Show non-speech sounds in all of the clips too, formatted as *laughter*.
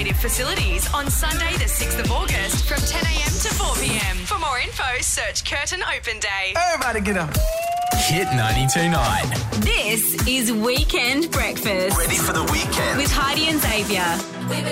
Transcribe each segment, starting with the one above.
innovative facilities on Sunday, the 6th of August from 10 a.m. to 4 p.m. For more info, search Curtin Open Day. Everybody get up. Hit 92.9. This is Weekend Breakfast Ready for the weekend. with Heidi and Xavier. We've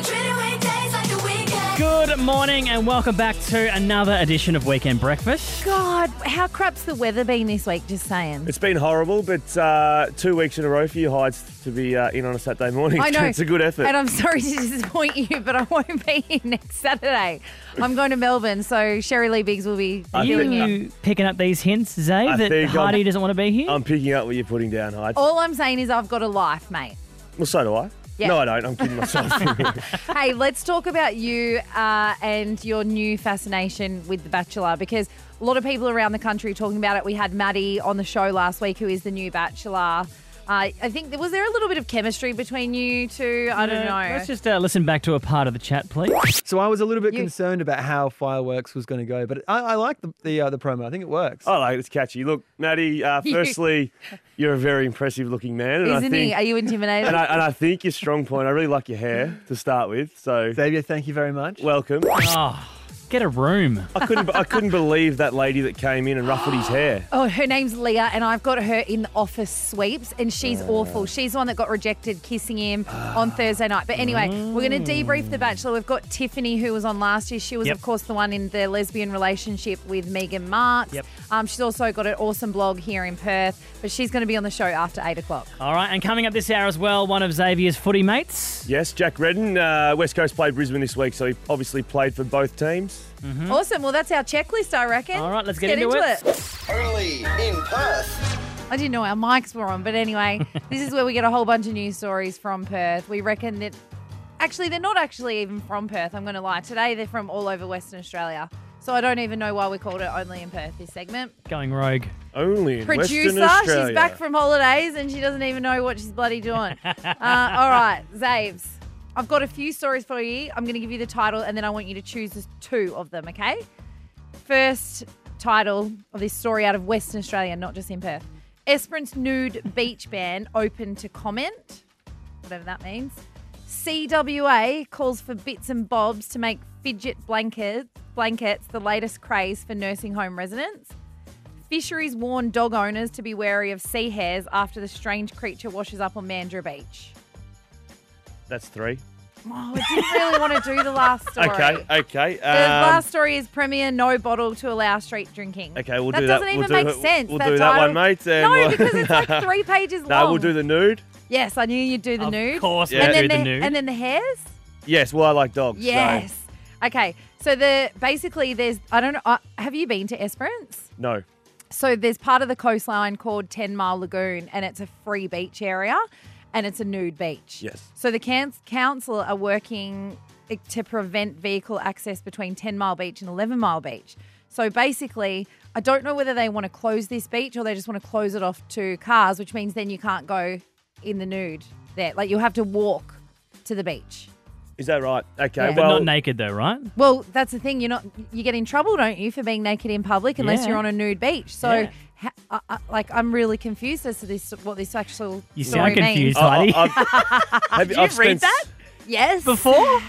Good morning and welcome back to another edition of Weekend Breakfast. God, how crap's the weather been this week? Just saying. It's been horrible, but uh, two weeks in a row for you Hides to be uh, in on a Saturday morning. *laughs* I know. it's a good effort. And I'm sorry to disappoint you, but I won't be here next Saturday. I'm going to Melbourne, so Sherry Lee Biggs will be I doing think- it. You picking up these hints, Zay, I that think I'm- Heidi doesn't want to be here? I'm picking up what you're putting down, Hides. All I'm saying is I've got a life, mate. Well, so do I. Yeah. No, I don't. I'm kidding myself. *laughs* hey, let's talk about you uh, and your new fascination with The Bachelor because a lot of people around the country are talking about it. We had Maddie on the show last week, who is the new Bachelor. Uh, I think was there a little bit of chemistry between you two? I don't know. Let's just uh, listen back to a part of the chat, please. So I was a little bit You- concerned about how fireworks was going to go, but I, I like the the, uh, the promo. I think it works. I like it. It's catchy. Look, Maddie, uh, *laughs* You- you're you're a very impressive looking man. And I Isn't think, he? Are you intimidated? and, I, and I think your strong point, I really like your hair to start with. So, Xavier, thank you very much. welcome. Oh, get a room. I couldn't, I couldn't believe that lady that came in and ruffled his hair. *gasps* Oh, her name's Leah, and I've got her in the office sweeps, and she's awful. She's the one that got rejected kissing him on Thursday night. But anyway, we're going to debrief The Bachelor. We've got Tiffany, who was on last year. She was, Yep. of course, the one in the lesbian relationship with Megan Marx. Yep. Um, she's also got an awesome blog here in Perth, but she's going to be on the show after 8 o'clock. All right, and coming up this hour as well, one of Xavier's footy mates. Yes, Jack Redden. Uh, West Coast played Brisbane this week, so he obviously played for both teams. Awesome. Well, that's our checklist, I reckon. All right, let's get into it. Only in Perth. I didn't know our mics were on, but anyway, *laughs* this is where we get a whole bunch of news stories from Perth. We reckon that actually they're not actually even from Perth. I'm going to lie. Today they're from all over Western Australia. So I don't even know why we called it only in Perth this segment. Going rogue. Only in Producer, Western Australia. she's back from holidays and she doesn't even know what she's bloody doing. *laughs* uh, all right, Zaves. I've got a few stories for you. I'm going to give you the title and then I want you to choose two of them, okay? First title of this story out of Western Australia, not just in Perth. Esperance nude beach ban open to comment, whatever that means. CWA calls for bits and bobs to make fidget blankets, blankets the latest craze for nursing home residents. Fisheries warn dog owners to be wary of sea hares after the strange creature washes up on Mandurah Beach. That's three. Oh, I didn't really want to do the last *laughs* story. Okay, okay. The um, last story is Premier no bottle to allow street drinking. Okay, we'll that do that. doesn't We'll even do make sense. we'll that do that title. one, mate, and no, we'll- because it's like *laughs* three pages long. No, we'll do the nude. Yes, I knew you'd do the of nude. Of course, Yeah. we'll and do then the nude. and then the hares. Yes, well, I like dogs. so- Yes. Okay. So the basically there's I don't know. Uh, have you been to Esperance? no. So there's part of the coastline called Ten Mile Lagoon, and it's a free beach area, and it's a nude beach. Yes. So the can- council are working to prevent vehicle access between Ten Mile Beach and Eleven Mile Beach. So basically, I don't know whether they want to close this beach or they just want to close it off to cars, which means then you can't go in the nude there. Like you'll have to walk to the beach. Is that right? Okay. Yeah. but Well, not naked though, right? Well, that's the thing. You're not. You get in trouble, don't you, for being naked in public unless Yeah. you're on a nude beach. So, Yeah. ha, I, I, like, I'm really confused as to this what this actual You story sound confused, means. I- Heidi. I- I've- *laughs* have Did I've you read that Yes. before?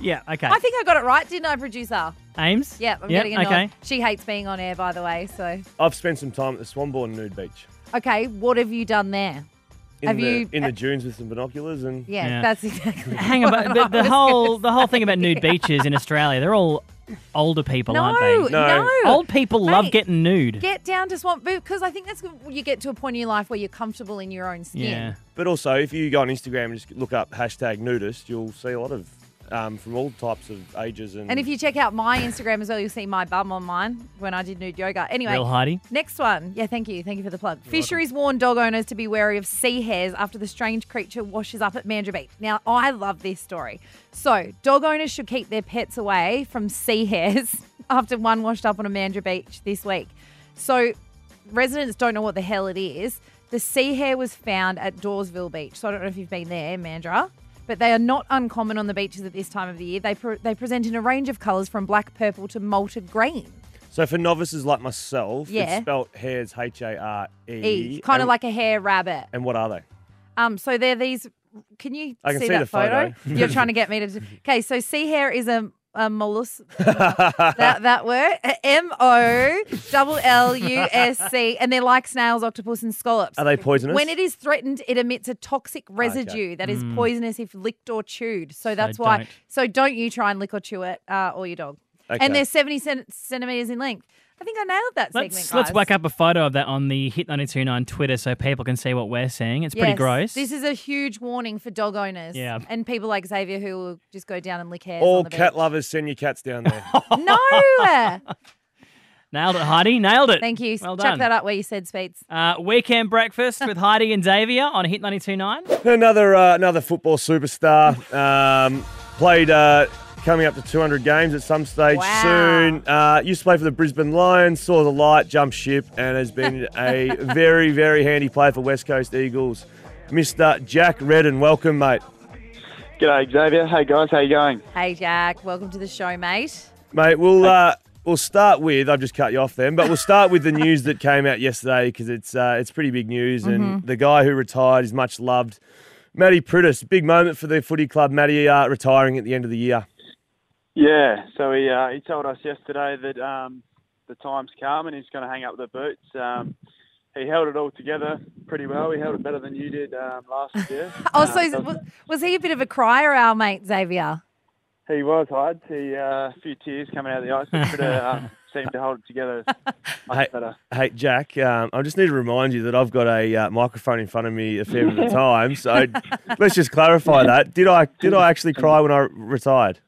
yeah, okay. I think I got it right, didn't I, producer? Ames? Yeah, I'm Yep, getting a nod. okay. She hates being on air, by the way. So, I've spent some time at the Swanbourne Nude Beach. okay, what have you done there? In Have the, you- in the uh, dunes with some binoculars and Yeah, Yeah. that's exactly. *laughs* Hang on, but the, the whole the whole thing about nude beaches in Australia, they're all older people, no, aren't they? No. no. Old people love getting nude. Get down to swamp boot because I think that's you get to a point in your life where you're comfortable in your own skin. yeah. But also, if you go on Instagram and just look up hashtag nudist, you'll see a lot of um, from all types of ages and. And if you check out my Instagram as well, you'll see my bum on mine when I did nude yoga. Anyway, Real Heidi. next one. Yeah, thank you. Thank you for the plug. Fisheries warn dog owners to be wary of sea hares after the strange creature washes up at Mandurah Beach. Now, I love this story. So, dog owners should keep their pets away from sea hares *laughs* after one washed up on a Mandurah Beach this week. So, residents don't know what the hell it is. The sea hare was found at Dawesville Beach. So, I don't know if you've been there, Mandurah but they are not uncommon on the beaches at this time of the year. They, pre- they present in a range of colours from black, purple to malted green. so for novices like myself, Yeah. it's spelled hares H A R E. E, kind of and- like a hare rabbit. And what are they? Um, so they're these Can you I can see, that the photo. *laughs* You're trying to get me to. Okay, so sea hare is a. Uh, a mollusk, that that word, uh, M O double L U S C, *laughs* and they're like snails, octopus, and scallops. Are they poisonous? When it is threatened, it emits a toxic ah, residue that is hmm. poisonous if licked or chewed. So that's why. don't. So don't you try and lick or chew it, uh, or your dog. Okay. And they're 70 cent- centimeters in length. I think I nailed that segment. Let's let's whack up a photo of that on the Hit 929 Twitter so people can see what we're seeing. It's pretty Yes. gross. This is a huge warning for dog owners. Yeah. And people like Xavier who will just go down and lick hares. All on the cat beach. lovers, send your cats down there. *laughs* No. *laughs* Nailed it, Heidi. Nailed it. Thank you. Well Chuck done. that up where you said speeds. Uh, weekend breakfast with Heidi and Xavier on Hit 929. another uh, another football superstar. Um, played uh, coming up to 200 games at some stage Wow. soon. Uh, used to play for the Brisbane Lions, saw the light, jumped ship, and has been *laughs* a very, very handy player for West Coast Eagles. Mr. Jack Redden, welcome, mate. G'day, Xavier. Hey, guys. How you going? Hey, Jack. Welcome to the show, mate. Mate, we'll uh, we'll start with. I've just cut you off then, but we'll start with the *laughs* news that came out yesterday because it's uh, it's pretty big news, and the guy who retired is much loved. Matty Priddis, big moment for the footy club. Matty uh, retiring at the end of the year. Yeah. So he uh, he told us yesterday that um, the time's come and he's going to hang up the boots. Um, he held it all together pretty well. He held it better than you did um, last *laughs* year. Oh, Um, so is- was, was he a bit of a crier, our mate Xavier? he was hard. He uh, a few tears coming out of the eyes, but Fritter, *laughs* um, seemed to hold it together Hey, much better. hey, Jack, um, I just need to remind you that I've got a uh, microphone in front of me a fair bit of the *laughs* time. So let's just clarify that. Did I did I actually cry when I retired?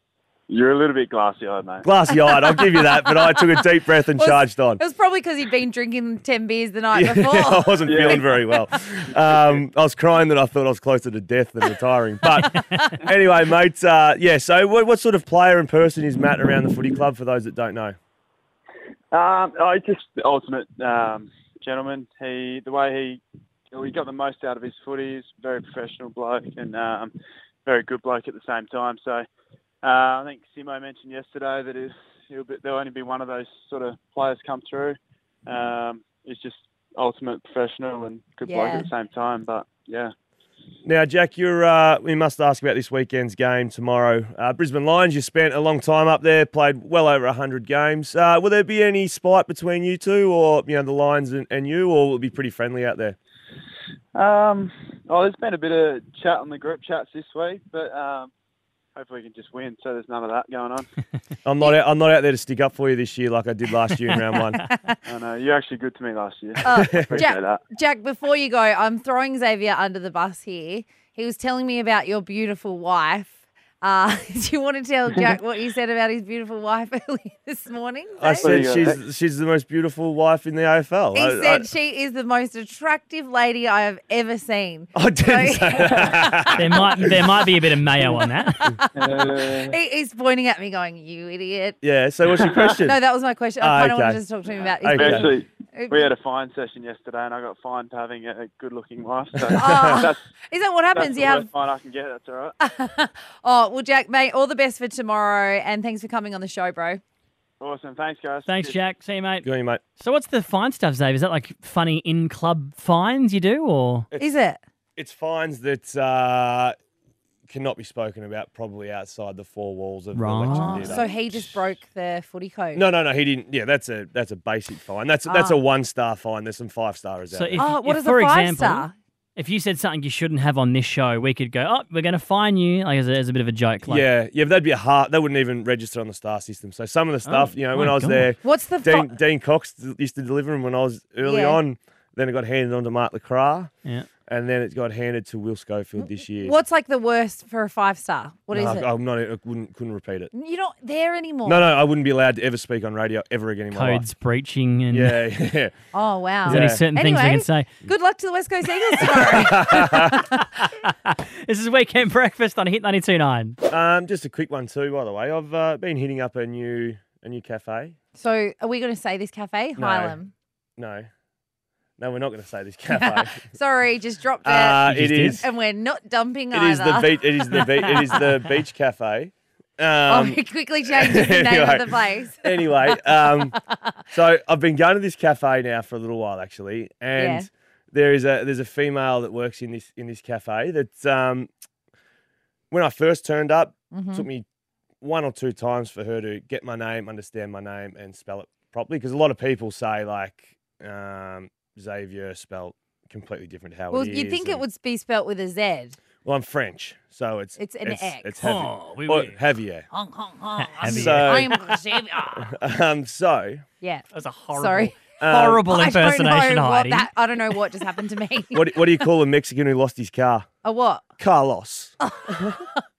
You're a little bit glassy-eyed, mate. Glassy eyed, I'll give you that. But I took a deep breath and Was- charged on. It was probably because he'd been drinking 10 beers the night Yeah, *laughs* before. I wasn't feeling very well. Um, I was crying that I thought I was closer to death than retiring. But *laughs* anyway, mate, uh, yeah, so what, what sort of player and person is Matt around the footy club for those that don't know? Um, oh, just the ultimate um, gentleman. He, the way he, well, he got the most out of his footy. He's a very professional bloke and um, very good bloke at the same time. So uh, I think Simo mentioned yesterday that if he'll be, there'll only be one of those sort of players come through. Um, he's just ultimate professional and good bloke at the same time. But yeah. Now, Jack, you're, uh, we must ask about this weekend's game tomorrow. Uh, Brisbane Lions, you spent a long time up there, played well over 100 games. Uh, will there be any spite between you two or, you know, the Lions and, and you, or will it be pretty friendly out there? Um, oh, there's been a bit of chat on the group chats this week, but um, hopefully we can just win. So there's none of that going on. *laughs* I'm not, out, I'm not out there to stick up for you this year like I did last year in round one. *laughs* I know you're actually good to me last year. Uh, *laughs* Appreciate Jack, that. Jack, before you go, I'm throwing Xavier under the bus here. He was telling me about your beautiful wife. Uh, *laughs* do you want to tell *laughs* Jack what you said about his beautiful wife *laughs* earlier this morning? I said she's, she's the most beautiful wife in the AFL. He I, I- said she is the most attractive lady I have ever seen. I didn't say. There might there might be a bit of mayo on that. He, he's pointing at me, going, "You idiot." Yeah, so what's your question? No, that was my question. I kind of okay. wanted to just talk to him about. his Okay. we actually we had a fine session yesterday, and I got fined for having a good-looking wife. So Oh, that's, is that what that's happens? the You have worst fine I can get. That's all right. Oh, well, Jack, mate, all the best for tomorrow, and thanks for coming on the show, bro. Awesome. Thanks, guys. Thanks, Cheers. Jack. See you, mate. Go on, you, mate. So what's the fine stuff, Xavier? Is that like funny in club fines you do, or Is it? It's fines that uh, cannot be spoken about probably outside the four walls of Right. the lecture theatre. so he just broke the footy code. No, no, no. He didn't. Yeah, that's a that's a basic fine. That's that's Ah. a one star fine. There's some five stars so out. if, there. Oh, what if, is for a five example, star? If you said something you shouldn't have on this show, we could go, oh, we're going to fine you, like as a, as a bit of a joke. Like, yeah, yeah. But that'd be a hard. That wouldn't even register on the star system. So some of the oh stuff, you know, when I was God. there, What's the Dean fi- Dean Cox used to deliver them when I was early Yeah. on. Then it got handed on to Mark LeCras, yeah. And then it got handed to Will Schofield this year. What's like the worst for a five star? What is No, it? I, I'm not. I couldn't couldn't repeat it. You're not there anymore. No, no, I wouldn't be allowed to ever speak on radio ever again in my Codes breaching and life. Yeah, *laughs* yeah. Oh wow. There's only Yeah. certain things we Anyway. can say. Good luck to the West Coast Eagles tomorrow. *laughs* *laughs* This is weekend breakfast on Hit 92.9. Um, just a quick one too, by the way. I've uh, been hitting up a new a new cafe. so, are we going to say this cafe, No. Hylam? No, no, we're not going to say this *laughs* cafe. Sorry, just dropped it. uh, You it just did. is. and we're not dumping either. It is the either. beach. It is the beach. It is the *laughs* beach cafe. oh, Um, *laughs* he quickly changes the name anyway. of the place. anyway, um, so I've been going to this cafe now for a little while actually, and Yeah. there is a there's a female that works in this in this cafe that um, when I first turned up, Mm-hmm. took me one or two times for her to get my name, understand my name, and spell it properly. Because a lot of people say like um, Xavier spelled completely different to how Well, it is. you'd think it and- would be spelt with a Z. Well, I'm French, so it's It's an it's, X. It's heavy. Oh, oui, Or oui. Javier. Hong Kong, Hong. *laughs* Javier. So- I'm Xavier. *laughs* Um, so Yeah. That was a horrible, Sorry. horrible I impersonation, don't know what Heidi. that. I don't know what just happened to me. *laughs* what do- what do you call a Mexican who lost his car? A what? Carlos.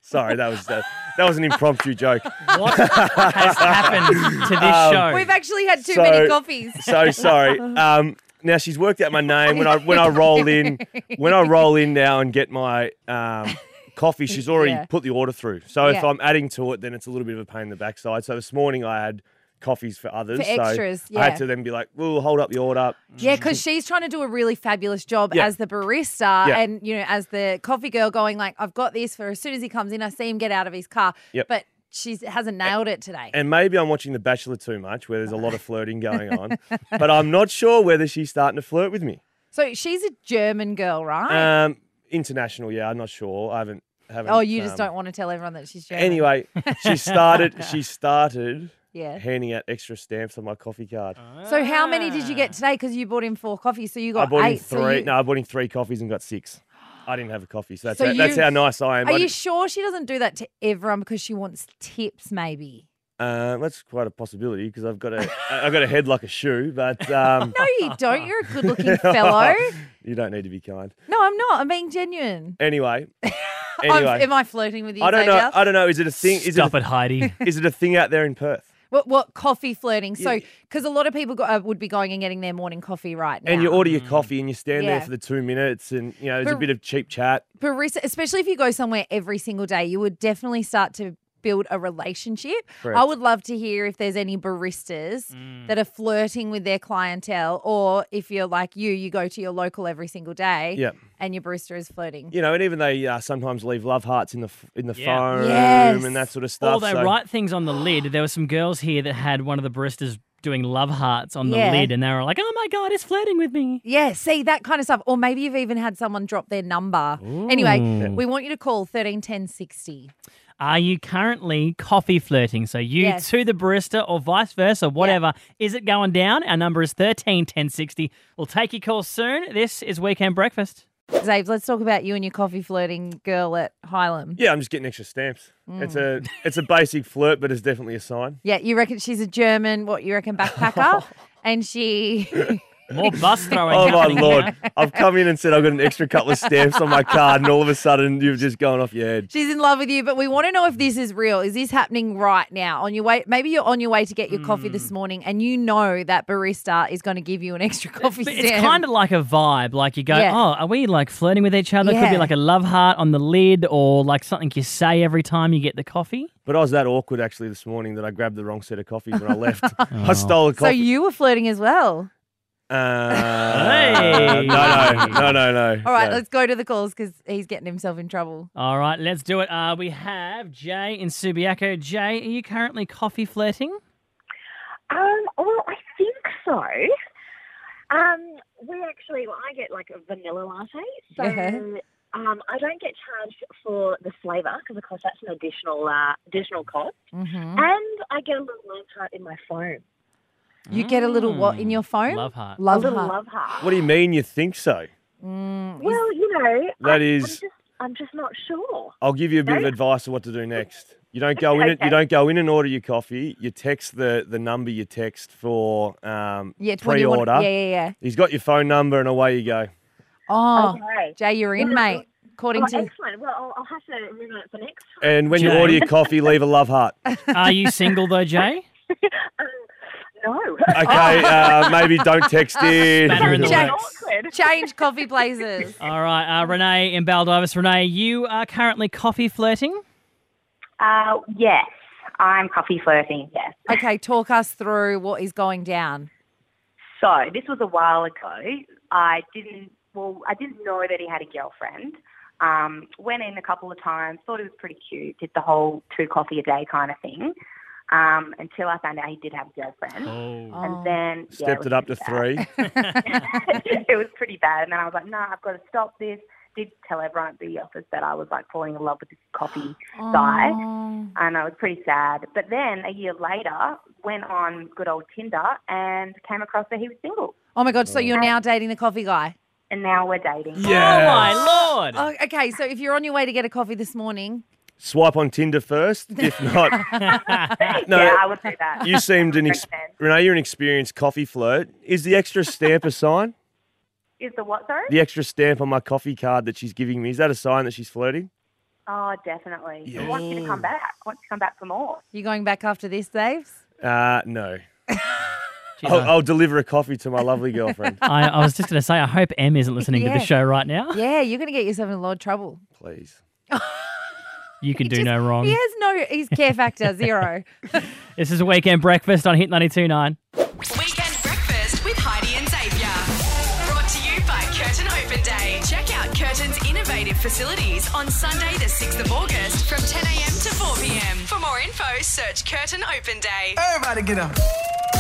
Sorry, that was uh, that was an impromptu joke. What has happened to this Um, show? We've actually had too So- many coffees. So sorry. Um, now she's worked out my name when I when I roll in when I roll in now and get my um, coffee. She's already Yeah. put the order through. So if I'm adding to it, then it's a little bit of a pain in the backside. So this morning I had coffees for others. For so extras, I had to then be like, "Well, hold up the order." Yeah, because she's trying to do a really fabulous job Yeah. as the barista Yeah. and, you know, as the coffee girl going like, I've got this for as soon as he comes in, I see him get out of his car. Yep. But she hasn't nailed it today. And maybe I'm watching The Bachelor too much, where there's a lot of *laughs* flirting going on. but I'm not sure whether she's starting to flirt with me. So she's a German girl, right? Um, international, yeah, I'm not sure. I haven't. haven't oh, you just um, don't want to tell everyone that she's German. Anyway, she started. She *laughs* started Yeah. handing out extra stamps on my coffee card. So how many did you get today? Because you bought in four coffees, so you got I bought eight. so three. you- no, I bought in three coffees and got six. I didn't have a coffee, so that's So how, that's you- how nice I am. Are I you did- sure she doesn't do that to everyone because she wants tips? Maybe. uh, that's quite a possibility because I've got a I've got a head like a shoe, but um, *laughs* No, you don't. You're a good-looking *laughs* fellow. you don't need to be kind. No, I'm not. I'm being genuine. Anyway, *laughs* I'm, anyway, am I flirting with you, I don't know. Xavier? I don't know. Is it a thing? Is it Stop a, it, Heidi. is it a thing out there in Perth? What, what coffee flirting? So, Yeah. because a lot of people go, uh, would be going and getting their morning coffee right now. And you order your coffee and you stand Yeah. there for the two minutes, and you know there's a bit of cheap chat. barista, especially if you go somewhere every single day, you would definitely start to build a relationship. I would love to hear if there's any baristas that are flirting with their clientele, or if you're like you, you go to your local every single day, Yep. and your barista is flirting. You know, and even they uh, sometimes leave love hearts in the in the Yeah. phone Yes. and that sort of stuff. Or they so- write things on the lid. There were some girls here that had one of the baristas doing love hearts on the Yeah. lid, and they were like, "Oh my god, it's flirting with me." Yeah, see that kind of stuff. Or maybe you've even had someone drop their number. Anyway, we want you to call 13 10 60. Are you currently coffee flirting? So you Yes. to the barista or vice versa, whatever. Is it going down? Our number is 13 10 60. We'll take your call soon. This is Weekend Breakfast. Zaves, let's talk about you and your coffee flirting girl at Hylam. Yeah, I'm just getting extra stamps. It's Mm. a it's a basic flirt, but it's definitely a sign. Yeah, you reckon she's a German, what you reckon, backpacker? *laughs* and she More bus throwing. Oh my lord! now. I've come in and said I've got an extra couple of stamps on my card, and all of a sudden you've just gone off your head. she's in love with you, but we want to know if this is real. Is this happening right now? On your way maybe you're on your way to get your coffee Hmm. this morning and you know that barista is going to give you an extra coffee But stamp. It's kind of like a vibe. Like you go, Yeah. oh, are we like flirting with each other? Could be like a love heart on the lid or like something you say every time you get the coffee. But I was that awkward actually this morning that I grabbed the wrong set of coffees when I left. *laughs* I stole a so you were flirting as well. Uh, Hey. No, no, no, no, no. All right, no. let's go to the calls because he's getting himself in trouble. All right, let's do it. Uh, we have Jay in Subiaco. Jay, are you currently coffee flirting? Um, well, I think so. Um, we actually, well, I get like a vanilla latte, so Yeah. um, I don't get charged for the flavour because, of course, that's an additional uh, additional cost. hmm And I get a little love in my phone, You get a little what in your phone? Love heart. a Love little heart. love heart. What do you mean you think so? Mm, is- Well, you know, That I, is- I'm just, I'm just not sure. I'll give you a bit of No. advice on what to do next. You don't go in. Okay. You don't go in and order your coffee. You text the the number you text for um, yeah, it's when you want- pre-order. Yeah, yeah, yeah. He's got your phone number, and away you go. Oh, Okay. Jay, you're in, Well, mate. According Oh, to excellent. Well, I'll, I'll have to remember it for next. And when you Jay. order your coffee, leave a love heart. Are you single though, Jay? *laughs* *laughs* Um, no. *laughs* Okay, uh, maybe don't text *laughs* it. Spanner in the Jay- works. Change *laughs* coffee places. All right, uh, Renee in Baldivis. Renee, you are currently coffee flirting. Uh, yes, I'm coffee flirting, yes. Okay, talk us through what is going down. So this was a while ago. I didn't, well, I didn't know that he had a girlfriend. Um, went in a couple of times, thought it was pretty cute, did the whole two coffee a day kind of thing. Um, until I found out he did have a girlfriend. Oh. And then yeah, Stepped it was up to pretty three. *laughs* it was pretty bad. And then I was like, no, I've got to stop this. Did tell everyone at the office that I was like falling in love with this coffee guy, and I was pretty sad. But then a year later, went on good old Tinder and came across that he was single, Oh my god! So you're now dating the coffee guy? and now we're dating. Oh my lord! Oh, okay, so if you're on your way to get a coffee this morning, Swipe on Tinder first. If *laughs* not, no. yeah, I would do that. You seemed an ex- Renee. You're an experienced coffee flirt. Is the extra stamp a sign? Is the what, sorry? The extra stamp on my coffee card that she's giving me is that a sign that she's flirting? Oh, definitely. I want you to come back. I want you to come back for more. you going back after this, Daves? Uh, no. I'll, I, I'll deliver a coffee to my lovely girlfriend, *laughs* I, I was just going to say, I hope Em isn't listening to the show right now. Yeah, you're going to get yourself in a lot of trouble. please. *laughs* You can He do just- no wrong. He has no, his care factor *laughs* zero. This is a weekend breakfast on Hit 92.9. Weekend breakfast with Heidi and Xavier. Brought to you by Curtin Open Day. Check out Curtin's innovative facilities on Sunday, the 6th of August from 10 a.m. to 4 p.m. For more info, search Curtin Open Day. Everybody get up.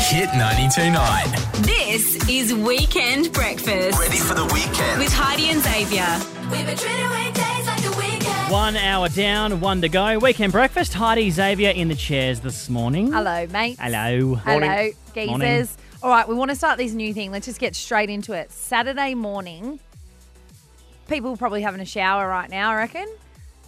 Hit 92.9. This is Weekend Breakfast Ready for the weekend. with Heidi and Xavier. We've been One hour down, one to go. Weekend breakfast. Heidi Xavier in the chairs this morning. Hello, mate. Hello. Hello, geezers. Morning. All right, we want to start this new thing. Let's just get straight into it. Saturday morning, people probably having a shower right now, I reckon.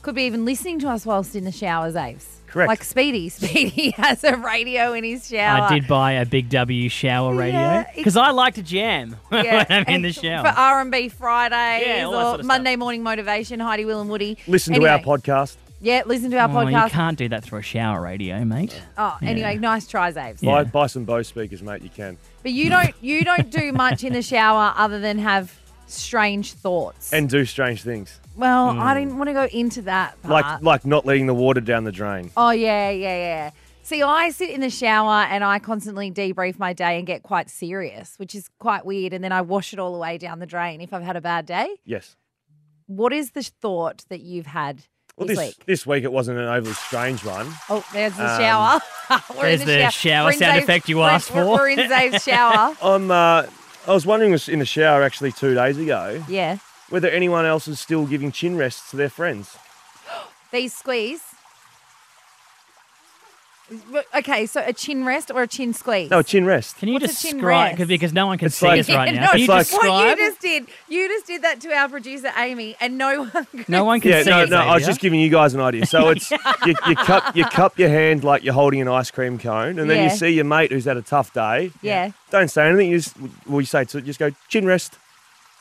Could be even listening to us whilst in the shower, Zaves. Correct. Like Speedy. *laughs* Speedy has a radio in his shower. I did buy a Big W shower radio Yeah, it's- because I like to jam *laughs* when I'm in and the For shower. R&B Fridays Yeah, all that or sort of Monday morning motivation, Heidi, Will and Woody. Listen Anyway, to our podcast. Yeah, listen to our Oh, you podcast. can't do that through a shower radio, mate. Oh, anyway, nice try, Zaves. Yeah. Buy, buy some Bose speakers, mate. You can. But you don't you don't do *laughs* much in the shower other than have strange thoughts. And do strange things. well, I didn't want to go into that part. Like like not letting the water down the drain. oh yeah, yeah, yeah. See, I sit in the shower and I constantly debrief my day and get quite serious, which is quite weird. And then I wash it all away down the drain if I've had a bad day. Yes. What is the thought that you've had Well, this, this week? this week it wasn't an overly strange one. Oh, there's the Um, shower. *laughs* We're in There's the shower We're sound Zave's- effect you asked we're- for. We're in Zave's shower. *laughs* I'm. Uh, I was wondering was in the shower actually two days ago Yeah. whether anyone else is still giving chin rests to their friends. *gasps* These squeeze. Okay, so a chin rest or a chin squeeze? No, a chin rest. Can you What's a chin describe rest? because because no one can It's see like- us right Yeah, *laughs* now? no, Can you it's like- What you describe? just did, you just did that to our producer Amy, and no one. Could No one can Yeah, see no, it, no. I was Xavier. just giving you guys an idea. So it's *laughs* you, you cup you cup your hand like you're holding an ice cream cone, and then Yeah. you see your mate who's had a tough day. Yeah, Don't say anything. You just well, you say to just go chin rest,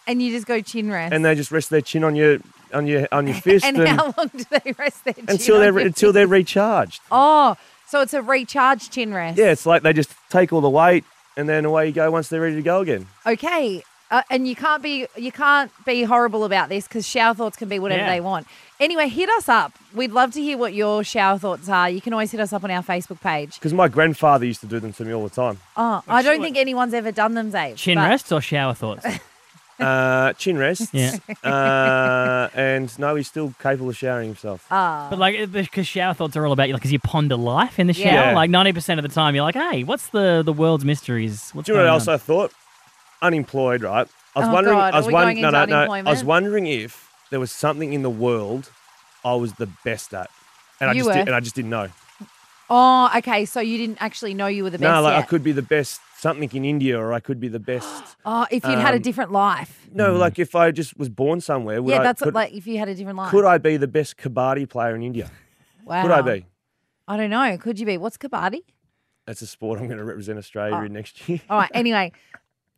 and you just go chin rest. and they just rest their chin on your on your on your *laughs* fist, and and, how long do they rest their chin? until on they're your until fist? they're recharged. Oh, so it's a recharge chin rest. Yeah, it's like they just take all the weight, and then away you go once they're ready to go again. Okay. Uh, and you can't be you can't be horrible about this because shower thoughts can be whatever Yeah. they want. Anyway, hit us up. We'd love to hear what your shower thoughts are. You can always hit us up on our Facebook page. Because my grandfather used to do them to me all the time. Oh, I don't think anyone's ever done them, Zave. Chin but- rests or shower thoughts? *laughs* *laughs* Uh, chin rests. Yeah. Uh, and no, he's still capable of showering himself. Ah. But like, because shower thoughts are all about you, like, because you ponder life in the shower. Yeah. Yeah. Like ninety percent of the time, you're like, "Hey, what's the the world's mysteries? What's Do you know what else on?" I thought? Unemployed, right? I was Oh, wondering. God, I was wondering. No, no, no. I was wondering if there was something in the world I was the best at, and I You just were? did, and I just didn't know. Oh, okay. So you didn't actually know you were the best no, like I could be the best something in India, or I could be the best. *gasps* Oh, if you'd had a Um, different life. No, like if I just was born somewhere, would yeah, I, that's could, like if you had a different life. could I be the best kabaddi player in India? Wow. *laughs* Could I be? I don't know. Could you be? What's kabaddi? That's a sport I'm going to represent Australia Oh. in next year. All right. *laughs* Anyway,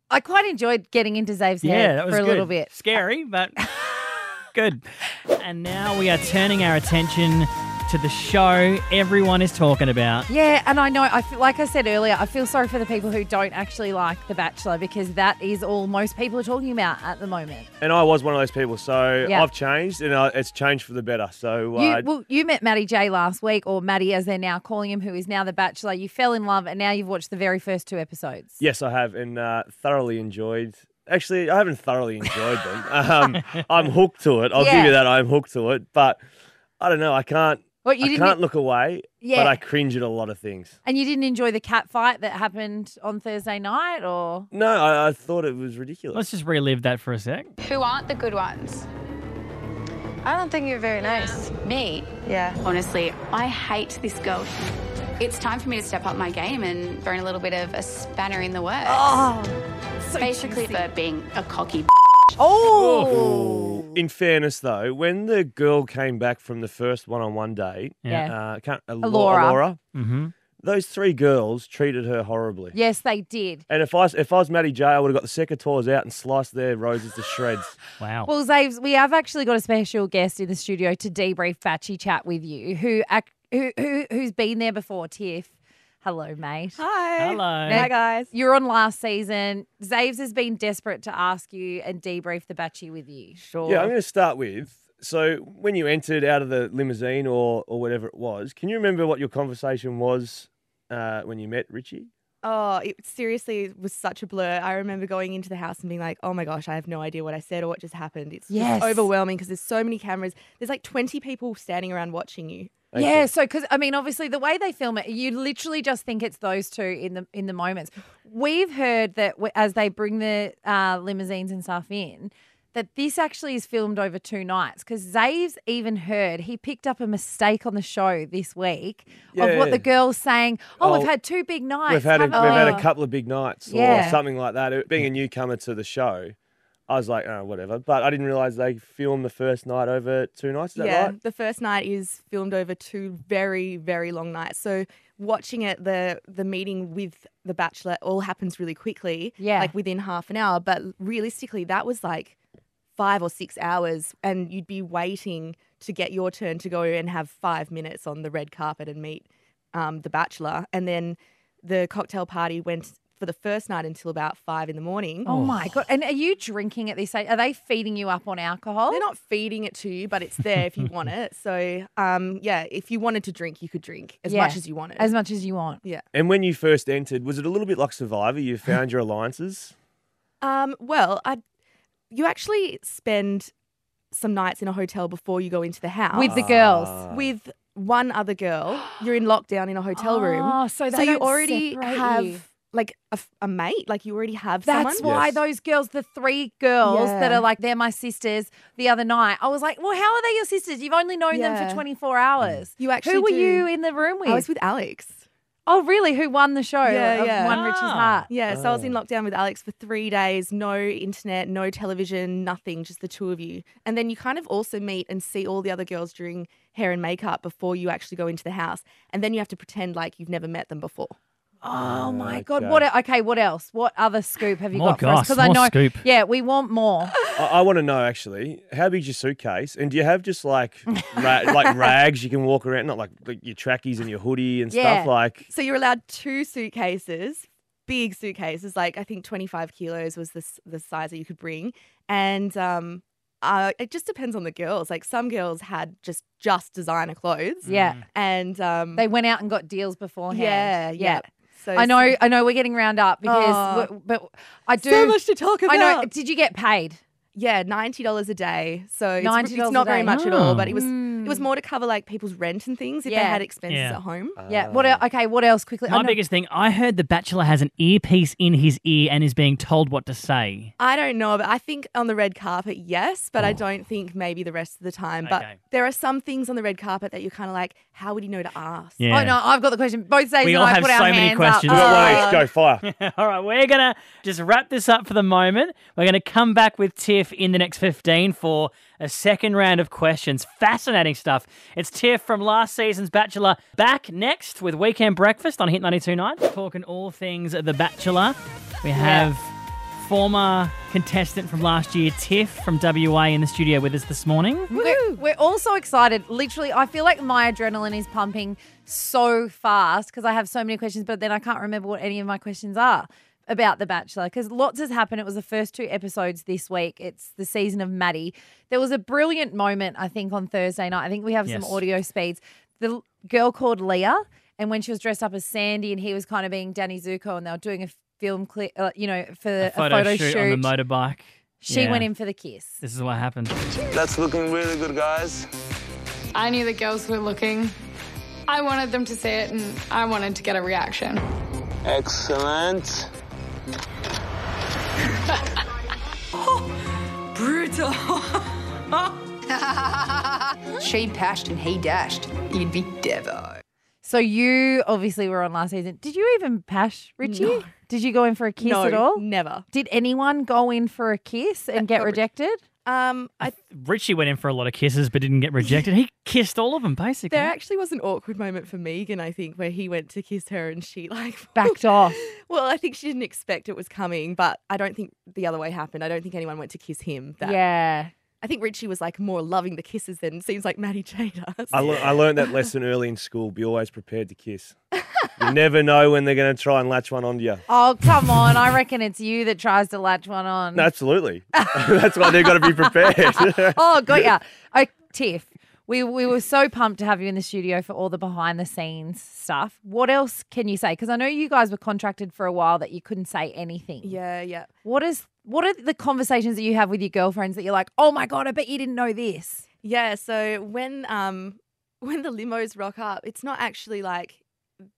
I quite enjoyed getting into Zave's head that was for a good. little bit. Scary, but *laughs* good. And now we are turning our attention to the show everyone is talking about. Yeah, and I know. I feel like I said earlier. I feel sorry for the people who don't actually like The Bachelor because that is all most people are talking about at the moment. And I was one of those people, so Yeah. I've changed, and uh, it's changed for the better. So You, uh, well, you met Maddie J last week, or Maddie as they're now calling him, who is now The Bachelor. You fell in love, and now you've watched the very first two episodes. yes, I have, and uh, thoroughly enjoyed. Actually, I haven't thoroughly enjoyed them. *laughs* Um, I'm hooked to it. I'll Yeah. give you that. I'm hooked to it, but I don't know. I can't. What you I didn't can't look away, Yeah. but I cringe at a lot of things. and you didn't enjoy the cat fight that happened on Thursday night, or No, I, I thought it was ridiculous. Let's just relive that for a sec. Who aren't the good ones? I don't think you're very nice. Uh, me? Yeah. Honestly, I hate this girl. It's time for me to step up my game and throw in a little bit of a spanner in the works. Oh, so Basically, for being a cocky. Oh, In fairness, though, when the girl came back from the first one-on-one date, Yeah. uh, can't, Alo- Alora. Alora, Mm-hmm. those three girls treated her horribly. yes, they did. And if I if I was Matty J, I would have got the secateurs out and sliced their roses to shreds. *laughs* Wow. Well, Zaves, we have actually got a special guest in the studio to debrief Batchy chat with you, who ac- who, who who's been there before. Tiff, hello, mate. Hi. Hello. Hi, guys. You're on last season. Zaves has been desperate to ask you and debrief the Batchy with you. Sure. Yeah, I'm going to start with. So when you entered out of the limousine or or whatever it was, can you remember what your conversation was uh, when you met Richie? Oh, it seriously was such a blur. I remember going into the house and being like, "Oh my gosh, I have no idea what I said or what just happened." It's Yes. just overwhelming because there's so many cameras. There's like 20 people standing around watching you. Yeah, so because I mean, obviously, the way they film it, you literally just think it's those two in the in the moments. We've heard that as they bring the uh, limousines and stuff in, that this actually is filmed over two nights. Because Zaves even heard he picked up a mistake on the show this week of what the girls saying. Oh, Oh, we've had two big nights. We've had a, we've had a couple of big nights or something like that. Being a newcomer to the show, I was like, oh, whatever. But I didn't realize they filmed the first night over two nights. Is that yeah, right? the first night is filmed over two very, very long nights. So watching it, the the meeting with the Bachelor all happens really quickly. Yeah. like within half an hour. But realistically, that was like five or six hours, and you'd be waiting to get your turn to go and have five minutes on the red carpet and meet um, the Bachelor, and then the cocktail party went for the first night until about five in the morning. Oh my god! And are you drinking at this age? Are they feeding you up on alcohol? They're not feeding it to you, but it's there if you want *laughs* it. So, um, yeah, if you wanted to drink, you could drink as Yeah, much as you wanted. As much as you want. yeah. And when you first entered, was it a little bit like Survivor? You *laughs* found your alliances. Um, well, I, you actually spend some nights in a hotel before you go into the house With the girls. Ah. with one other girl. You're in lockdown in a hotel room. *gasps* Oh, so they so you don't already separate have you. Like a mate. Like you already have that. That's someone. why Yes. those girls, the three girls that Yeah. are like, they're my sisters the other night, I was like, well, how are they your sisters? You've only known them Yeah. for 24 hours. You actually Who were do. you in the room with? I was with Alex. oh, really? Who won the show? Yeah, of yeah. Won Richie's Ah. heart. Yeah, so I was in Oh. lockdown with Alex for three days, no internet, no television, nothing, just the two of you. And then you kind of also meet and see all the other girls during hair and makeup before you actually go into the house. And then you have to pretend like you've never met them before. Oh my God. okay. What? Okay, what else? What other scoop have you got for us? goss, I more know. scoop. Yeah, we want more. *laughs* I, I want to know actually, how big's your suitcase? And do you have just like *laughs* ra- like rags you can walk around, not like, like your trackies and your hoodie and Yeah. stuff like? So you're allowed two suitcases, big suitcases, like I think 25 kilos was the, s- the size that you could bring. And um, uh, it just depends on the girls. Like some girls had just just designer clothes. Yeah. And um, They went out and got deals beforehand. yeah, yeah. So I know, I know we're getting round up because, Oh. but I do. So much to talk about. I know. Did you get paid? Yeah, ninety dollars a day. So it's, $90 it's not very much at all, but Oh. it was oh. It was mm. more to cover like people's rent and things if they had expenses Yeah. at home. Ah. Yeah. What? el- Okay. What else? Quickly. My I know- biggest thing, I heard The Bachelor has an earpiece in his ear and is being told what to say. I don't know, but I think on the red carpet, yes, but I Oh. don't think maybe the rest of the time. But Okay. there are some things on the red carpet that you're kind of like, how would he know to ask? Yeah. Oh no, I've got the question. Both Zaves We and all I have put our so many hands questions. Up. We've got one Oh. each. Go oh. fire. *laughs* All right, we're going to just wrap this up for the moment. We're going to come back with Tiff in the next 15 for a second round of questions. Fascinating stuff. It's Tiff from last season's Bachelor back next with Weekend Breakfast on Hit 92.9. Talking all things The Bachelor. We have former contestant from last year, Tiff from WA, in the studio with us this morning. We're, we're all so excited. Literally, I feel like my adrenaline is pumping so fast because I have so many questions, but then I can't remember what any of my questions are about The Bachelor because lots has happened. It was the first two episodes this week. It's the season of Maddie. There was a brilliant moment, I think, on Thursday night. I think we have some audio speeds. The girl called Leah, and when she was dressed up as Sandy and he was kind of being Danny Zuko, and they were doing a film clip, uh, you know, for A a photo, photo shoot, shoot. on the motorbike. she Yeah. went in for the kiss. This is what happened. That's looking really good, guys. I knew the girls were looking. I wanted them to see it and I wanted to get a reaction. Excellent. *laughs* Brutal. *laughs* she pashed and he dashed. You'd be Devo. So you obviously were on last season. Did you even pash Richie? No. Did you go in for a kiss No, at all? never. Did anyone go in for a kiss and get rejected? Um, I Richie went in for a lot of kisses but didn't get rejected. He kissed all of them, basically. There actually was an awkward moment for Megan, I think, where he went to kiss her and she *laughs* like Backed off. *laughs* Well, I think she didn't expect it was coming, but I don't think the other way happened. I don't think anyone went to kiss him. That, Yeah. I think Richie was like more loving the kisses than seems like Maddie J does. I, le- I learned that lesson early in school. Be always prepared to kiss. You never know when they're going to try and latch one onto you. Oh, come on. I reckon it's you that tries to latch one on. No, absolutely. *laughs* That's why they've got to be prepared. *laughs* oh, got ya. Oh, Tiff, we, we were so pumped to have you in the studio for all the behind the scenes stuff. What else can you say? Because I know you guys were contracted for a while that you couldn't say anything. Yeah, yeah. What is what are the conversations that you have with your girlfriends that you're like, oh my god, I bet you didn't know this. Yeah, so when um *laughs* when the limos rock up, it's not actually like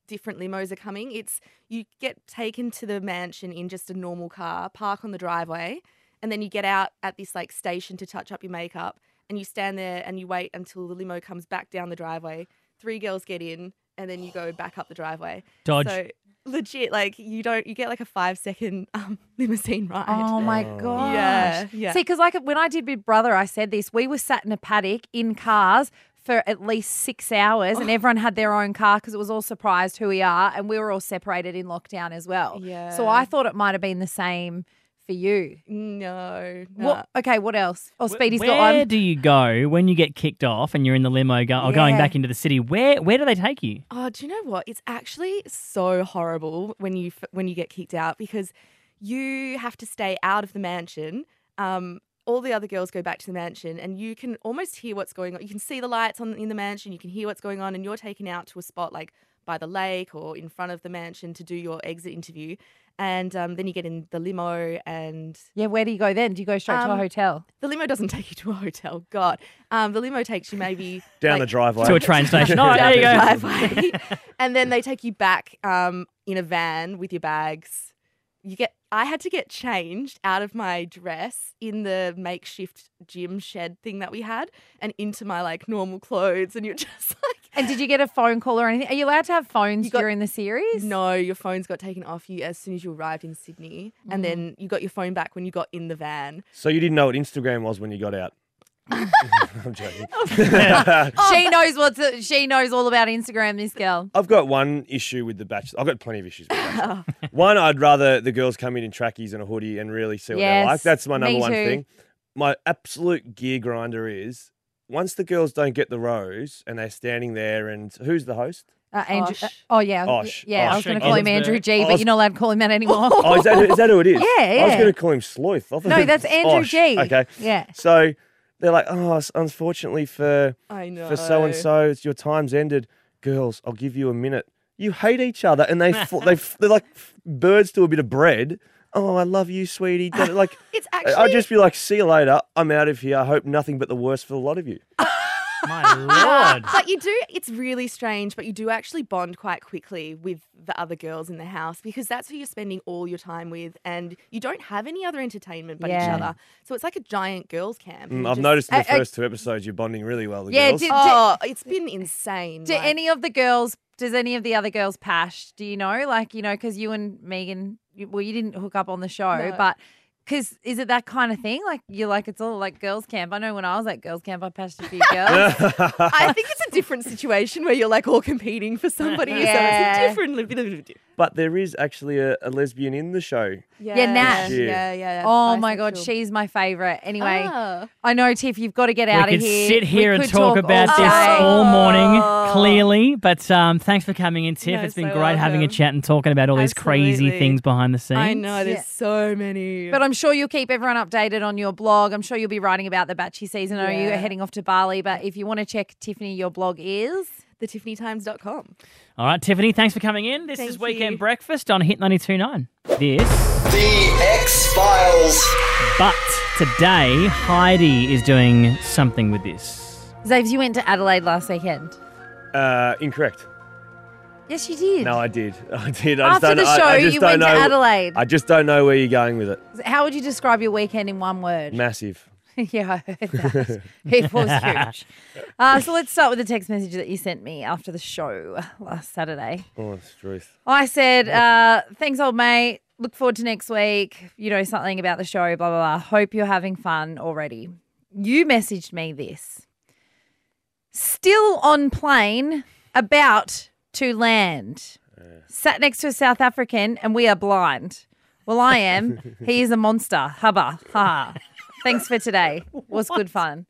different limos are coming. It's you get taken to the mansion in just a normal car, park on the driveway, and then you get out at this like station to touch up your makeup and you stand there and you wait until the limo comes back down the driveway. Three girls get in and then you go back up the driveway. Dodge. So legit, like you don't you get like a five second um, *laughs* limousine ride. Oh my god. Yeah, yeah. See, because like when I did Big Brother, I said this. We were sat in a paddock in cars for at least six hours, Oh. and everyone had their own car because it was all surprised who we are, and we were all separated in lockdown as well. Yeah. So I thought it might have been the same for you. No. What? Okay. What else? Oh, Speedy's Where got one. do you go when you get kicked off and you're in the limo go- or going back into the city? Where where do they take you? Oh, do you know what? It's actually so horrible when you when you get kicked out because you have to stay out of the mansion. Um, all the other girls go back to the mansion, and you can almost hear what's going on. You can see the lights on in the mansion. You can hear what's going on, and you're taken out to a spot like by the lake or in front of the mansion to do your exit interview. And um, then you get in the limo, and Yeah. Where do you go then? Do you go straight to a Um, hotel? the limo doesn't *laughs* take you to a hotel. God, um, the limo takes you maybe *laughs* Down like- the driveway. To a train *laughs* station. Oh, there you go. driveway. and then they take you back um, in a van with your bags. You get. I had to get changed out of my dress in the makeshift gym shed thing that we had, and into my like normal clothes. And you're *laughs* just like, And did you get a phone call or anything? Are you allowed to have phones got- during the series? no, your phone's got taken off you as soon as you arrived in Sydney, and mm. then you got your phone back when you got in the van. so you didn't know what Instagram was when you got out? *laughs* I'm joking. *laughs* She knows what's. She knows all about Instagram. This girl. I've got one issue with the Bachelor. I've got plenty of issues with the Bachelor. *laughs* one, I'd rather the girls come in in trackies and a hoodie and really see what Yes, they're like. That's my me number one too. thing. My absolute gear grinder is once the girls don't get the rose and they're standing there and who's the host? Uh, Andrew, Osh. uh, oh yeah, Osh. yeah. I was Osh. going to call him Ginsberg. Andrew G, I but was- you're not allowed to call him that anymore. Oh, is that, is that who it is? Yeah, I was yeah. going to call him Sloth. I thought No, it that's was Andrew Osh. G. Okay. Yeah. So they're like, oh, unfortunately for I know. for so and so, your time's ended. Girls, I'll give you a minute. You hate each other, and they f- they f- they're like f- birds to a bit of bread. Oh, I love you, sweetie. Like *laughs* It's actually, I'd just be like, see you later. I'm out of here. I hope nothing but the worst for a lot of you. *laughs* My lord. But you do, it's really strange, but you do actually bond quite quickly with the other girls in the house because that's who you're spending all your time with and you don't have any other entertainment but each other. So it's like a giant girls' camp. Mm, You I've just- noticed in the I- I- first two episodes you're bonding really well. The Yeah, girls. did- Oh, it's been insane. Do like- any of the girls? Does any of the other girls pash? Do you know? Like you know, because you and Megan, you, well, you didn't hook up on the show, No. but. Because is it that kind of thing? Like you're like it's all like girls camp. I know when I was at girls camp, I passed a few *laughs* girls. I think it's a different situation where you're like all competing for somebody. So Yeah. it's a different. but there is actually a, a lesbian in the show. Yeah, Nat. Yeah, yeah. oh my god, bisexual. she's my favorite. Anyway, Ah. I know Tiff, you've got to get We out could of here. sit here We and could talk about all this day. all morning, Oh. Clearly. But um, thanks for coming in, Tiff. No, it's been so great having a chat and talking about all these crazy things behind the scenes. I know, there's Yeah. so many. But I'm sure you'll keep everyone updated on your blog. I'm sure you'll be writing about the Batchy season. I know you're heading off to Bali, but if you want to check Tiffany, your blog is. thetiffanytimes.com. All right, Tiffany, thanks for coming in. This is Weekend you. Breakfast on Hit 92.9. This. The X Files. But today, Heidi is doing something with this. Zaves, you went to Adelaide last weekend. Uh, incorrect. Yes, you did. No, I did. *laughs* I did. I just After don't, the show, I, just you don't went to know, Adelaide. I just don't know where you're going with it. How would you describe your weekend in one word? Massive. *laughs* yeah, I heard that. it was *laughs* huge. Uh, so let's start with the text message that you sent me after the show last Saturday. Oh, it's truth. I said, uh, thanks, old mate. Look forward to next week. You know, something about the show, blah, blah, blah. Hope you're having fun already. You messaged me this. Still on plane, about to land. Sat next to a South African, and we are blind. Well, I am. *laughs* he is a monster. Hubba. Ha. Thanks for today. Was good fun.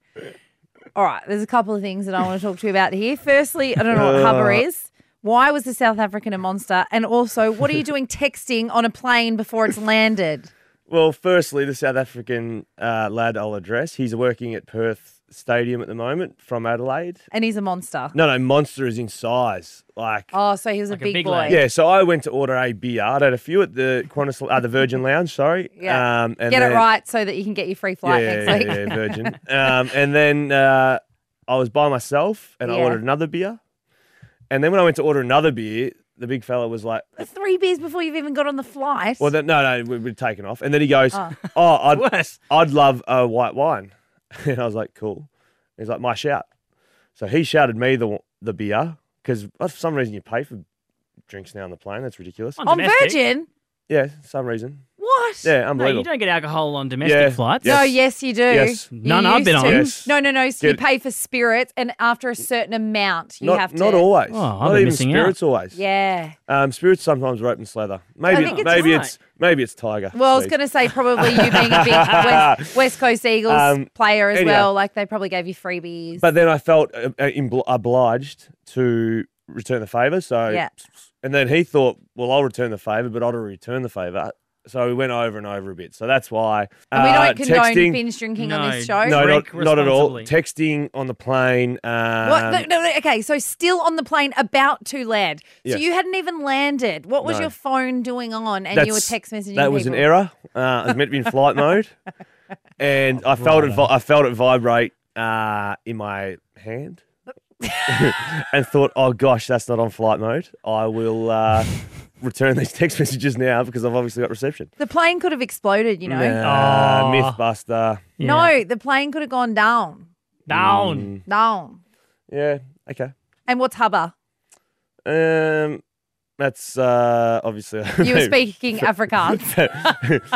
All right, there's a couple of things that I want to talk to you about here. Firstly, I don't know what Hubba Uh. is. Why was the South African a monster? And also, what are you doing texting on a plane before it's landed? Well, firstly, the South African uh, lad I'll address. He's working at Perth Stadium at the moment from Adelaide. And he's a monster. No, no, monster is in size. Like, Oh, so he was a big, boy. yeah. So I went to order a beer. I had a few at the Qantas, uh, the Virgin Lounge. Sorry. Yeah. Um, and Get then- it right so that you can get your free flight yeah, next yeah, week. yeah, yeah, Virgin. *laughs* um, and then uh, I was by myself, and I Yeah. ordered another beer. And then when I went to order another beer, the big fella was like, Three beers before you've even got on the flight. "Well, then, no, no, we- we'd taken off." And then he goes, Oh. "Oh, I'd, *laughs* I'd love a white wine." *laughs* And I was like, "Cool." He's like, "My shout." So he shouted me the the beer because for some reason you pay for drinks now on the plane. That's ridiculous. on Virgin? Yeah, some reason. What? Yeah, No, unbelievable. you don't get alcohol on domestic Yeah, flights. No, yes, you do. Yes. You None I've used been on. Yes. No, no, no. So you Get- pay for spirits, and after a certain amount, you not, have to. not always. Oh, I've not been even missing out. spirits always. Yeah. Um, spirits sometimes are open slather. Maybe think it's maybe right. it's maybe it's Tiger. Well, I was going to say probably you being a big *laughs* West, West Coast Eagles Um, player as anyhow. well. Like they probably gave you freebies. But then I felt uh, uh, imbl- obliged to return the favour. So Yeah. and then he thought, well, I'll return the favour, but I'll return the favour. So we went over and over a bit. So that's why. And we uh, don't condone texting, binge drinking on this show. No, Drink not, not at all. responsibly. Texting on the plane. Um, What? No, no, no, okay, so still on the plane, about to land. So Yes. you hadn't even landed. What was No. your phone doing on? And you were That's- text messaging That was an people? error. Uh, I was meant to be in *laughs* flight mode, and I felt it. Vi- I felt it vibrate uh, in my hand, *laughs* *laughs* and thought, "Oh gosh, that's not on flight mode. I will uh, return these text *laughs* messages now because I've obviously got reception." The plane could have exploded, you know? Nah, MythBuster. No, the plane could have gone down. Down. Down. Yeah. Okay. And what's hubba? Um, that's uh, obviously. *laughs* You were speaking *laughs* Afrikaans.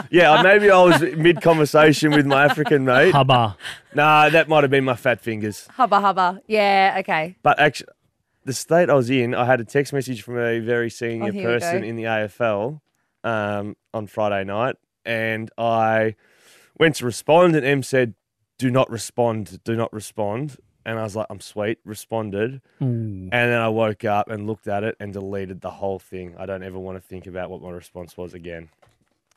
yeah, maybe I was mid conversation with my African mate. Hubba. Nah, that might have been my fat fingers. hubba hubba. Yeah, okay. But actually, the state I was in, I had a text message from a very senior Oh, person in the AFL um, on Friday night, and I went to respond, and M said, "Do not respond. Do not respond." And I was like, "I'm sweet." Responded, Ooh. and then I woke up and looked at it and deleted the whole thing. I don't ever want to think about what my response was again.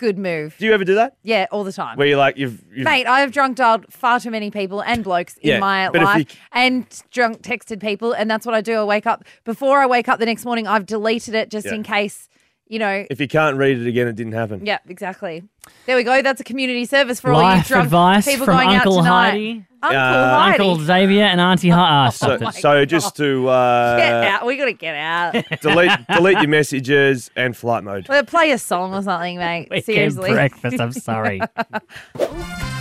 Good move. Do you ever do that? Yeah, all the time. Where you're like, you've, you've Mate, I have drunk dialed far too many people and blokes in my but if life you- and drunk texted people. And that's what I do. I wake up, before I wake up the next morning, I've deleted it just Yeah. in case, you know. if you can't read it again, it didn't happen. Yeah, exactly. There we go. That's a community service for all you Life drunk advice people from going Uncle out tonight. Heidi. Uncle Uh, Heidi. Uncle Xavier and Auntie Ha- uh, So, stop it. so just to uh, get out. We got to get out. *laughs* delete delete your messages and flight mode. well, play a song or something, mate. Weekend Seriously. breakfast. I'm sorry. *laughs*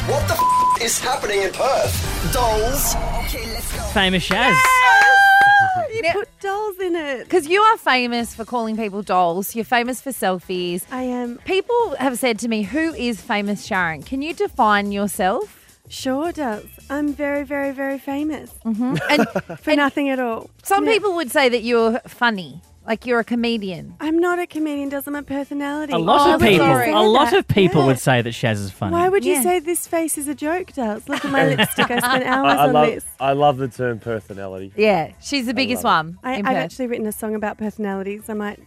What the f- is happening in Perth? Dolls. Okay, let's go. Famous Shaz. *laughs* You put dolls in it. Because you are famous for calling people dolls. You're famous for selfies. I am. People have said to me, Who is famous Sharon? Can you define yourself? Sure does. I'm very, very, very famous. Mm-hmm. *laughs* And For nothing at all. some Yeah. people would say that you're funny, like you're a comedian. I'm not a comedian, Doesn't my personality. A lot Oh, of people, sorry. a lot of people Yeah. would say that Shaz is funny. Why would you Yeah. say this face is a joke, Dals? Look at my lipstick. I spent *laughs* hours I on love this. I love the term personality. Yeah, she's the biggest love one. I, in I've Perth. actually written a song about personalities. I might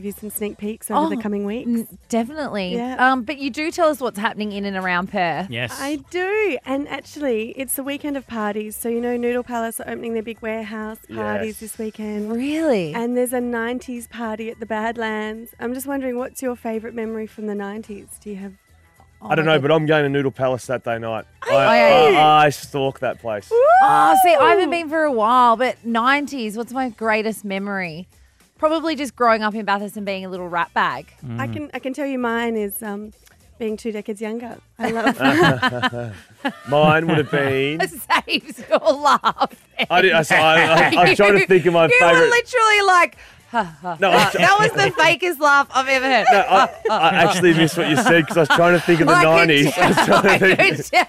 give you some sneak peeks over the Oh, coming weeks. N- definitely. Yeah. Um, but you do tell us what's happening in and around Perth. Yes. I do. And actually, it's the weekend of parties. So, you know, Noodle Palace are opening their big warehouse parties Yes. this weekend. Really? And there's a 90s party at the Badlands. I'm just wondering, what's your favourite memory from the 90s? Do you have. I don't know, but I'm going to Noodle Palace that day night. I, I- I, I stalk that place. Oh, see, I haven't been for a while, but 90s, what's my greatest memory? Probably just growing up in Bathurst and being a little rat bag. I can I can tell you mine is um, being two decades younger. I love. *laughs* Mine would have been. *laughs* Saves your laugh. I, did, I, I, I, I'm trying to think of my *laughs* you were favourite. literally like, ha, ha, No, ha. I'm uh, tr- that was the fakest laugh I've ever heard. No, I, I actually missed what you said because I was trying to think of the I could 90s. I was trying to I think. could tell.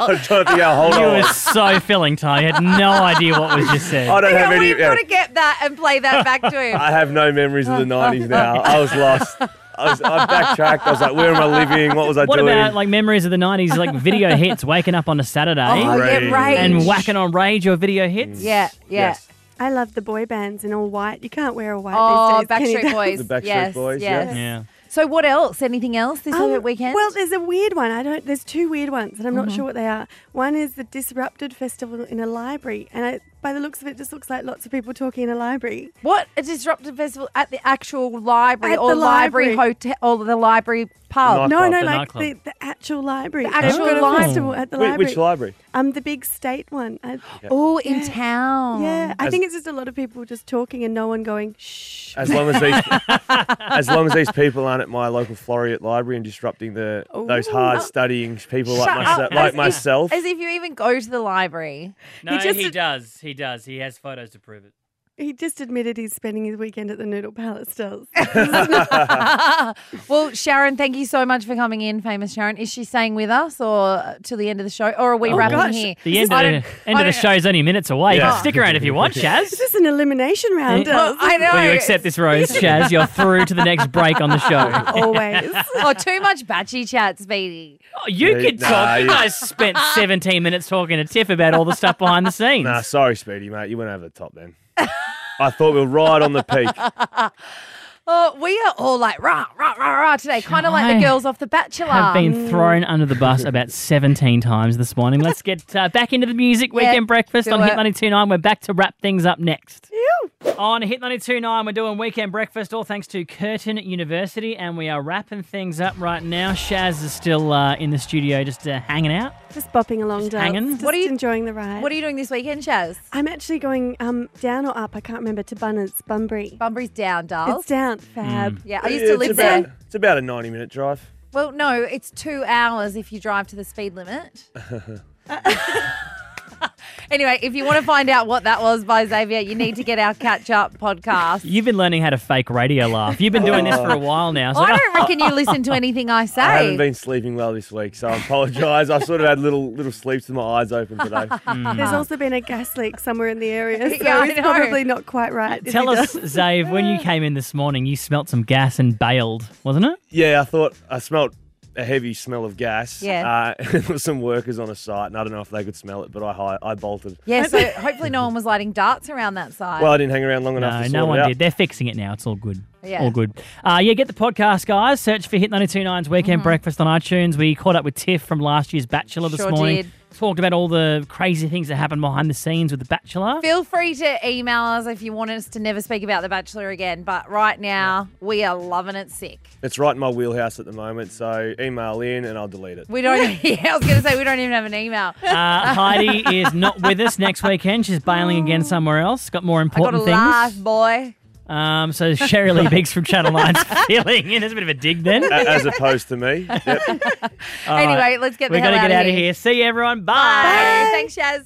I was trying to think how old You I were so filling, Ty. You had no idea what was just said. I don't have any. We've got to get that and play that back to him. *laughs* I have no memories of the 90s now. I was lost. I was I backtracked. I was like, where am I living? What was I What doing? about like memories of the '90s, like video hits, waking up on a Saturday Oh, yeah, Rage. Rage. and whacking on Rage or video hits? Yeah, yeah. I love the boy bands in all white. You can't wear a white Oh, these days. can? Backstreet Boys. The Backstreet yes, Boys, yes. Yeah. So what else? Anything else this Um, weekend? Well, there's a weird one. I don't. There's two weird ones, and I'm Mhm. not sure what they are. One is the Disrupted Festival in a library, and I, by the looks of it, it just looks like lots of people talking in a library. What a disruptive festival at the actual library At or the library, library. hotel or the library pub? no, no, the like nightclub. the, the actual library. The They've actual got a library. festival at the Whi- library. Which library? Um, the big state one. I, *gasps* Oh, in town. Yeah, I As- think it's just a lot of people just talking and no one going shh. As long as these, *laughs* as long as these people aren't at my local Floreat library and disrupting the those hard studying people like, Shut myself, up. like As if- myself. As if you even go to the library. No, he, just- does. He does. He has photos to prove it. He just admitted he's spending his weekend at the Noodle Palace. Does *laughs* *laughs* well, Sharon, thank you so much for coming in, famous Sharon. Is she staying with us or uh, till the end of the show? Or are we Oh, wrapping gosh. here? The end I of don't- the, end I of the don't- show is only minutes away. You Yeah. can stick around if you want, Shaz. This is this an elimination round? Well, I know. Will you accept this rose, *laughs* Shaz? You're through to the next break on the show. Always. oh, too much batchy chat, Speedy. Oh, you Yeah, could nah, talk. you you- guys spent 17 minutes talking to Tiff about all the stuff behind the scenes. Nah, sorry, Speedy, mate. You went over the top then. I thought we were right on the peak. *laughs* Oh, we are all like rah rah rah rah today, kind of like the girls off The Bachelor. I've been thrown under the bus about 17 times this morning. Let's get uh, back into the music. *laughs* Yeah, Weekend breakfast on it. Hit 92.9. We're back to wrap things up next. On Hit 92.9, we're doing weekend breakfast, all thanks to Curtin University, and we are wrapping things up right now. Shaz is still uh, in the studio just uh, hanging out. Just bopping along, Dales. hanging? Just What are you- enjoying the ride? What are you doing this weekend, Shaz? I'm actually going um, down or up. I can't remember to Bunners, Bunbury. Bunbury's down, Darl. It's down. Fab. Yeah, I used to it's live about, there. It's about a 90 minute drive. Well, no, it's two hours if you drive to the speed limit. *laughs* *laughs* anyway, if you want to find out what that was by Xavier, you need to get our catch up podcast. You've been learning how to fake radio laugh. You've been doing this for a while now. So I don't *laughs* reckon you listen to anything I say. I haven't been sleeping well this week, so I apologise. I sort of had little little sleeps with my eyes open today. *laughs* Hmm. There's also been a gas leak somewhere in the area, *laughs* so Yeah, it's probably not quite right. Tell us, does. Zave, when you came in this morning, you smelt some gas and bailed, wasn't it? Yeah, I thought I smelt a heavy smell of gas. Yeah. Uh, *laughs* there were some workers on a site, and I don't know if they could smell it, but I I bolted. Yeah, so *laughs* hopefully no one was lighting darts around that site. Well, I didn't hang around long enough No, to no one it out. did. They're fixing it now. It's all good. Yeah. All good. Uh, yeah, get the podcast, guys. Search for Hit 929's Weekend Mhm. Breakfast on iTunes. We caught up with Tiff from last year's Bachelor this Sure morning. did. Talked about all the crazy things that happened behind the scenes with The Bachelor. Feel free to email us if you want us to never speak about The Bachelor again. But right now, we are loving it sick. It's right in my wheelhouse at the moment, so email in and I'll delete it. We don't, *laughs* yeah, I was going to say, we don't even have an email. Uh, Heidi *laughs* is not with us next weekend. She's bailing again somewhere else. Got more I got important a things. laugh, boy. Um, so Sherry Lee Biggs from Channel 9's *laughs* filling in. There's a bit of a dig then. As opposed to me. Yep. All Anyway, let's get the We've got hell to get out of here. here. See you, everyone. Bye. Bye. Thanks, Shaz.